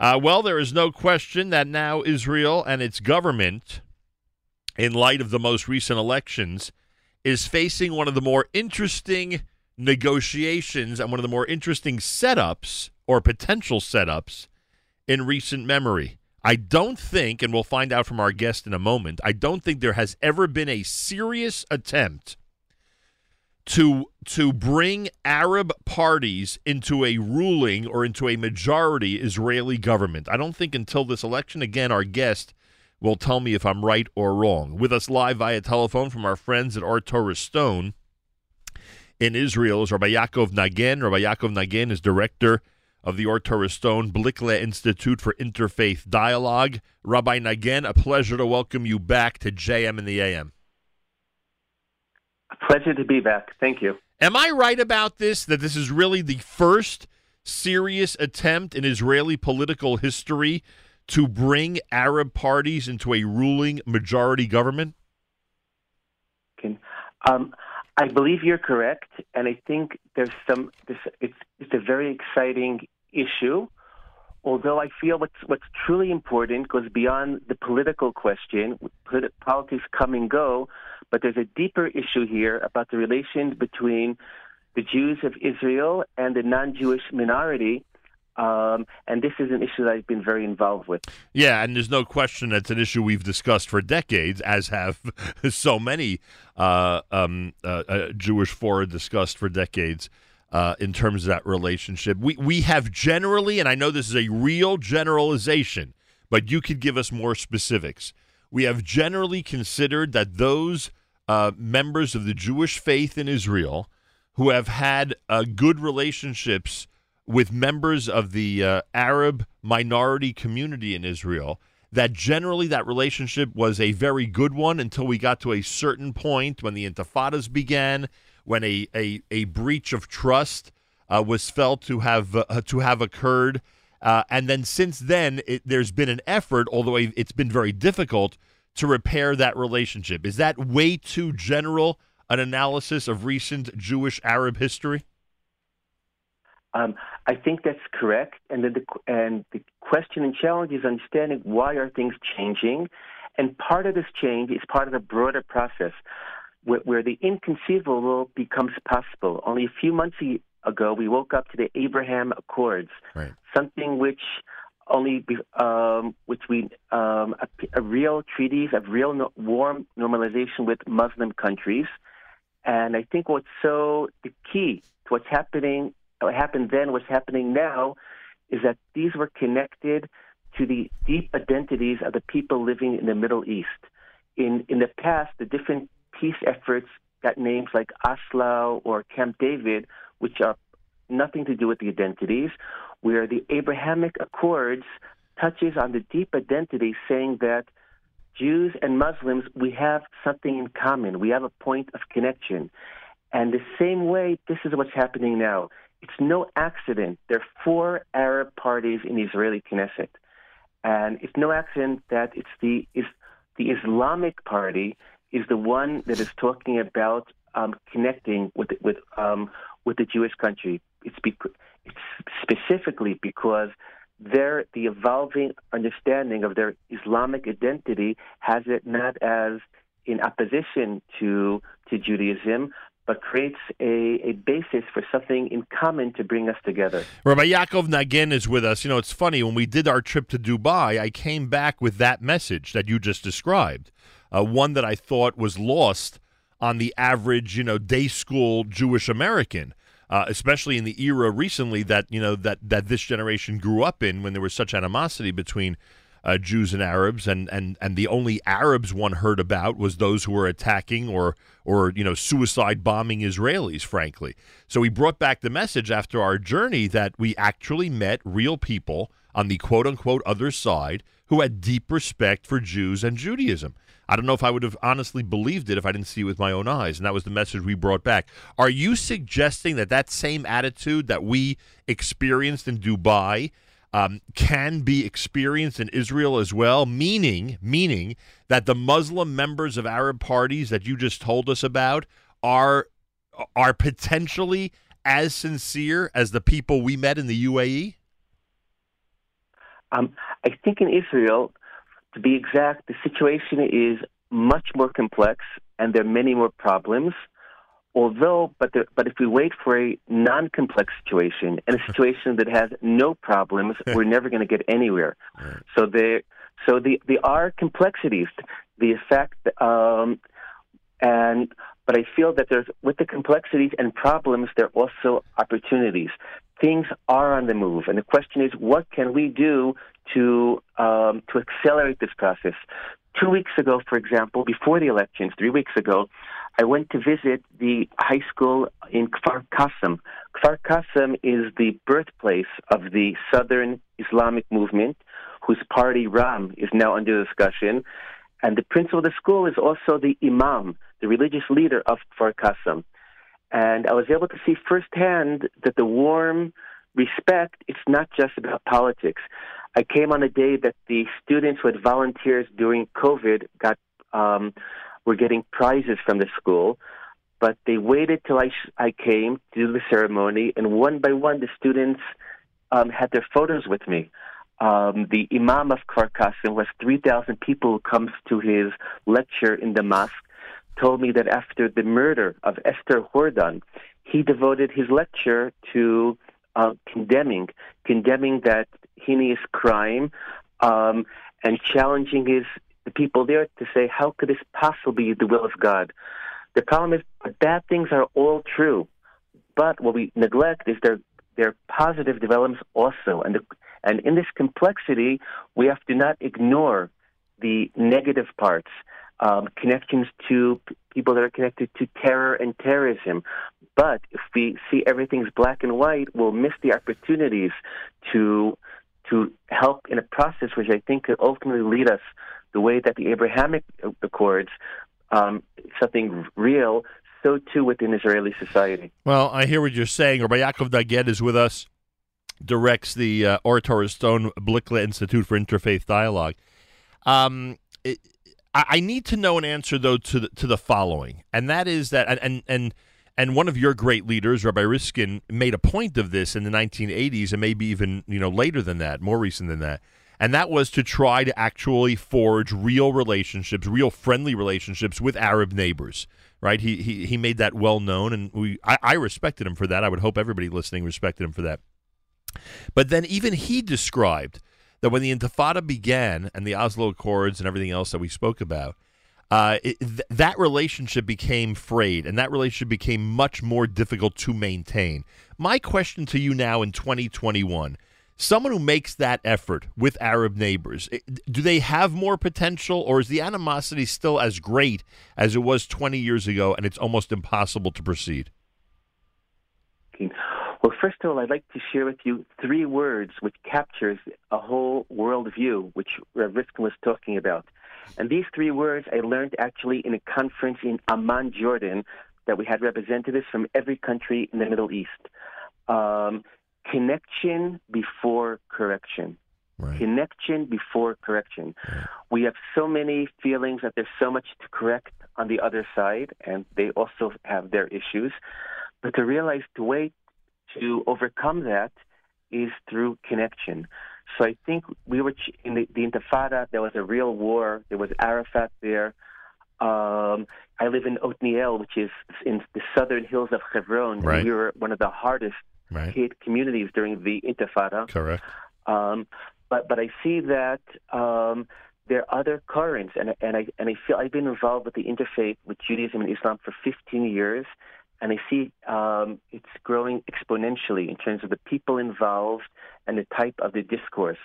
Uh, well, there is no question that now Israel and its government, in light of the most recent elections, is facing one of the more interesting negotiations and one of the more interesting setups or potential setups in recent memory. I don't think, and we'll find out from our guest in a moment, I don't think there has ever been a serious attempt to to bring Arab parties into a ruling or into a majority Israeli government. I don't think until this election again our guest will tell me if I'm right or wrong. With us live via telephone from our friends at Or Torah Stone in Israel is Rabbi Yaakov Nagen. Rabbi Yaakov Nagen is director of the Or Torah Stone Blickle Institute for Interfaith Dialogue. Rabbi Nagen, a pleasure to welcome you back to JM in the AM. Pleasure to be back. Thank you. Am I right about this? That this is really the first serious attempt in Israeli political history to bring Arab parties into a ruling majority government? Um, I believe you're correct, and I think there's some. This, it's it's a very exciting issue. Although I feel what's what's truly important goes beyond the political question. Politics come and go, but there's a deeper issue here about the relations between the Jews of Israel and the non-Jewish minority. Um, and this is an issue that I've been very involved with. Yeah, and there's no question that's an issue we've discussed for decades, as have so many uh, um, uh, uh, Jewish fora discussed for decades. Uh, in terms of that relationship. We we have generally, and I know this is a real generalization, but you could give us more specifics. We have generally considered that those uh, members of the Jewish faith in Israel who have had uh, good relationships with members of the uh, Arab minority community in Israel, that generally that relationship was a very good one until we got to a certain point when the intifadas began when a, a, a breach of trust uh, was felt to have uh, to have occurred. Uh, and then since then, it, there's been an effort, although it's been very difficult, to repair that relationship. Is that way too general an analysis of recent Jewish Arab history? Um, I think that's correct, and the, and the question and challenge is understanding why are things changing, and part of this change is part of a broader process where, where the inconceivable becomes possible. Only a few months ago, we woke up to the Abraham Accords, right. something which only um, which we um, a, a, real treaties of real no, warm normalization with Muslim countries, and I think what's so the key to what's happening, what happened then, what's happening now, is that these were connected to the deep identities of the people living in the Middle East. In in the past, the different peace efforts got names like Oslo or Camp David, which are nothing to do with the identities, where the Abrahamic Accords touches on the deep identity, saying that Jews and Muslims, we have something in common. We have a point of connection. And the same way, this is what's happening now. It's no accident. There are four Arab parties in the Israeli Knesset. And it's no accident that it's the, it's the Islamic Party is the one that is talking about um, connecting with with um, with the Jewish country. It's, it's specifically because their the evolving understanding of their Islamic identity has it not as in opposition to to Judaism, but creates a, a basis for something in common to bring us together. Rabbi Yaakov Nagen is with us. You know, it's funny, when we did our trip to Dubai, I came back with that message that you just described uh, one that I thought was lost on the average, you know, day school Jewish American. Uh, especially in the era recently that you know that that this generation grew up in, when there was such animosity between uh, Jews and Arabs, and, and and the only Arabs one heard about was those who were attacking or or you know suicide bombing Israelis. Frankly, so he brought back the message after our journey that we actually met real people on the quote unquote other side who had deep respect for Jews and Judaism. I don't know if I would have honestly believed it if I didn't see it with my own eyes. And that was the message we brought back. Are you suggesting that that same attitude that we experienced in Dubai um, can be experienced in Israel as well? Meaning, meaning that the Muslim members of Arab parties that you just told us about are are potentially as sincere as the people we met in the UAE? Um, I think in Israel, to be exact, the situation is much more complex and there are many more problems. Although, but there, but if we wait for a non-complex situation and a situation that has no problems, we're never going to get anywhere. So there, so the there are complexities. The effect, um, and but I feel that there's with the complexities and problems, there are also opportunities. Things are on the move, and the question is, what can we do to um, to accelerate this process? Two weeks ago, for example, before the elections, three weeks ago, I went to visit the high school in Kfar Qasim. Kfar Qasim is the birthplace of the Southern Islamic movement, whose party Ram is now under discussion. And the principal of the school is also the imam, the religious leader of Kfar Qasim. And I was able to see firsthand that the warm respect, it's not just about politics. I came on a day that the students who had volunteers during COVID got um, were getting prizes from the school, but they waited till I I came to do the ceremony, and one by one the students um, had their photos with me. Um, the Imam of Kfar was 3,000 people who comes to his lecture in the mosque told me that after the murder of Esther Horgan, he devoted his lecture to uh, condemning condemning that heinous crime um, and challenging his the people there to say, how could this possibly be the will of God? The problem is bad things are all true, but what we neglect is their their positive developments also, and the, and in this complexity, we have to not ignore the negative parts, um, connections to people that are connected to terror and terrorism. But if we see everything's black and white, we'll miss the opportunities to to help in a process which I think could ultimately lead us the way that the Abrahamic Accords, um, something real, so too within Israeli society. Well, I hear what you're saying. Rabbi Yaakov Nagen is with us, directs the uh, Stone Blickle Institute for Interfaith Dialogue. Um, it, I, I need to know an answer though to the, to the following, and that is that and and. and and one of your great leaders, Rabbi Riskin, made a point of this in the 1980s, and maybe even you know later than that, more recent than that and that was to try to actually forge real relationships, real friendly relationships with Arab neighbors. Right? He he he made that well known, and we I, I respected him for that. I would hope everybody listening respected him for that. But then even he described that when the Intifada began and the Oslo Accords and everything else that we spoke about, uh, it, th- that relationship became frayed and that relationship became much more difficult to maintain. My question to you now in 2021 someone who makes that effort with Arab neighbors, eh, do they have more potential, or is the animosity still as great as it was 20 years ago, and it's almost impossible to proceed? Well, first of all, I'd like to share with you three words which captures a whole worldview, which Rev Riskin was talking about. And these three words I learned actually in a conference in Amman, Jordan, that we had representatives from every country in the Middle East. Um, connection before correction. Right. Connection before correction. Right. We have so many feelings that there's so much to correct on the other side, and they also have their issues. But to realize the way to overcome that is through connection. So I think we were in the, the Intifada. There was a real war. There was Arafat there. Um, I live in Otniel, which is in the southern hills of Hebron. Right. we were one of the hardest right. hit communities during the Intifada. Correct. Um, but but I see that um, there are other currents, and and I and I feel I've been involved with the interfaith with Judaism and Islam for 15 years, and I see um, it's growing exponentially in terms of the people involved and the type of the discourse.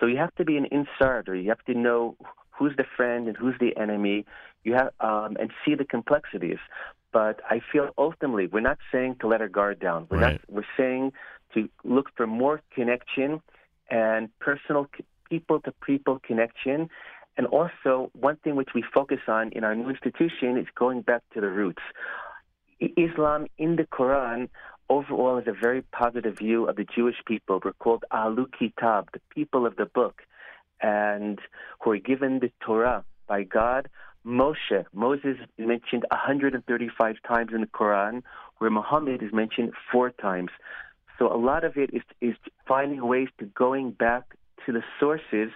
So you have to be an insider. You have to know who's the friend and who's the enemy. You have um, and see the complexities. But I feel ultimately we're not saying to let our guard down. We're right. not. We're saying to look for more connection and personal people to people connection. And also, one thing which we focus on in our new institution is going back to the roots. Islam in the Quran overall has a very positive view of the Jewish people. We're called Ahlu Kitab, the people of the book, and who are given the Torah by God Moshe, Moses is mentioned 135 times in the Quran, where Muhammad is mentioned four times. So a lot of it is is finding ways to going back to the sources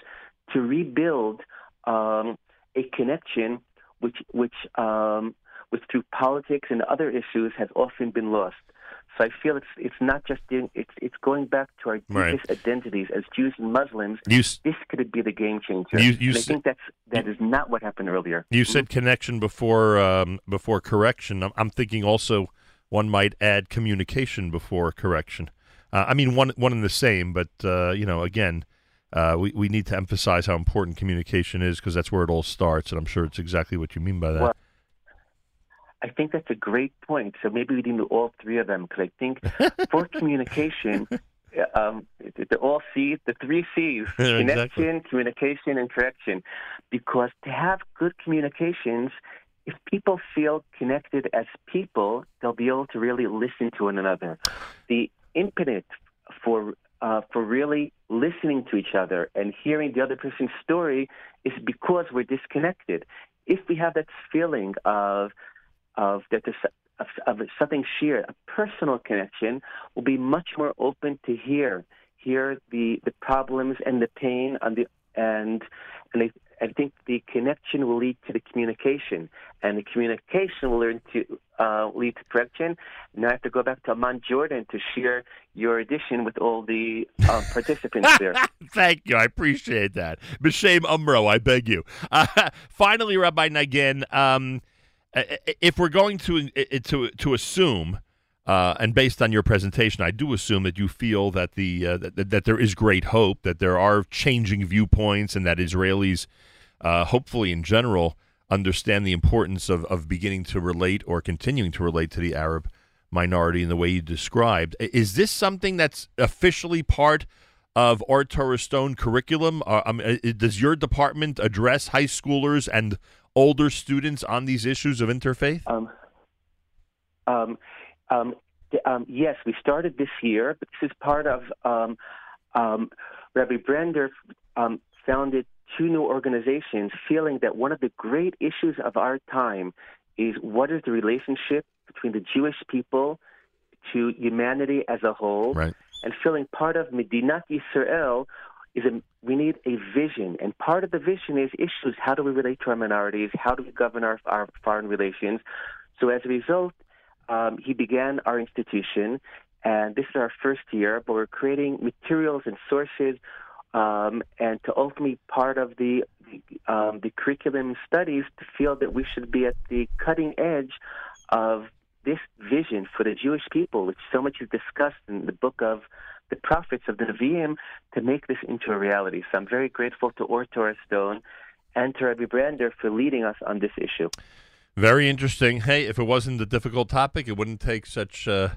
to rebuild um, a connection which which um, which through politics and other issues has often been lost. So I feel it's it's not just doing, it's it's going back to our deepest Right. identities as Jews and Muslims. You This could be the game changer. You- you I think that's that is not what happened earlier. You said connection before um, before correction. I'm, I'm thinking also one might add communication before correction. Uh, I mean one one and the same, but uh, you know, again, uh, we we need to emphasize how important communication is because that's where it all starts, and I'm sure it's exactly what you mean by that. Well, I think that's a great point. So maybe we need all three of them because I think for communication, uh, um, they're all C's, the three C's: Yeah, connection, exactly. communication, and correction. Because to have good communications, if people feel connected as people, they'll be able to really listen to one another. The impetus for uh, for really listening to each other and hearing the other person's story is because we're disconnected. If we have that feeling of of that there's of, of something shared, a personal connection, will be much more open to hear hear the the problems and the pain on the and and I, I think the connection will lead to the communication, and the communication will learn to uh, lead to correction. Now I have to go back to Amman Jordan to share your edition with all the um, participants there. Thank you. I appreciate that. B'Shem Umro, I beg you. Uh, finally, Rabbi Nagen, um, if we're going to to to assume, uh, and based on your presentation, I do assume that you feel that the uh, that, that there is great hope, that there are changing viewpoints, and that Israelis, uh, hopefully in general, understand the importance of, of beginning to relate or continuing to relate to the Arab minority in the way you described. Is this something that's officially part of Or Torah Stone curriculum? Uh, um, uh, does your department address high schoolers and older students on these issues of interfaith? Um, um, um, um, yes, we started this year, but this is part of um, um, Rabbi Brender um, founded two new organizations, feeling that one of the great issues of our time is what is the relationship between the Jewish people to humanity as a whole, Right. and feeling part of Medinat Yisrael is a, we need a vision, and part of the vision is issues. How do we relate to our minorities? How do we govern our, our foreign relations? So as a result, um, he began our institution, and this is our first year. But we're creating materials and sources, um, and to ultimately part of the um, the curriculum studies to feel that we should be at the cutting edge of this vision for the Jewish people, which so much is discussed in the book of the prophets of the Nevi'im, to make this into a reality. So I'm very grateful to Or Torah Stone and to Rabbi Brander for leading us on this issue. Very interesting. Hey, if it wasn't a difficult topic, it wouldn't take such uh,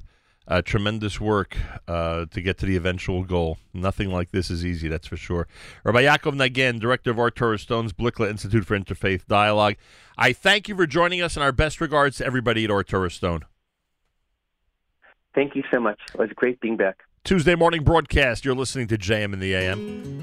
uh, tremendous work uh, to get to the eventual goal. Nothing like this is easy, that's for sure. Rabbi Yaakov Nagen, director of Or Torah Stone's Blickle Institute for Interfaith Dialogue. I thank you for joining us, and our best regards to everybody at Or Torah Stone. Thank you so much. It was great being back. Tuesday morning broadcast. You're listening to JM in the AM.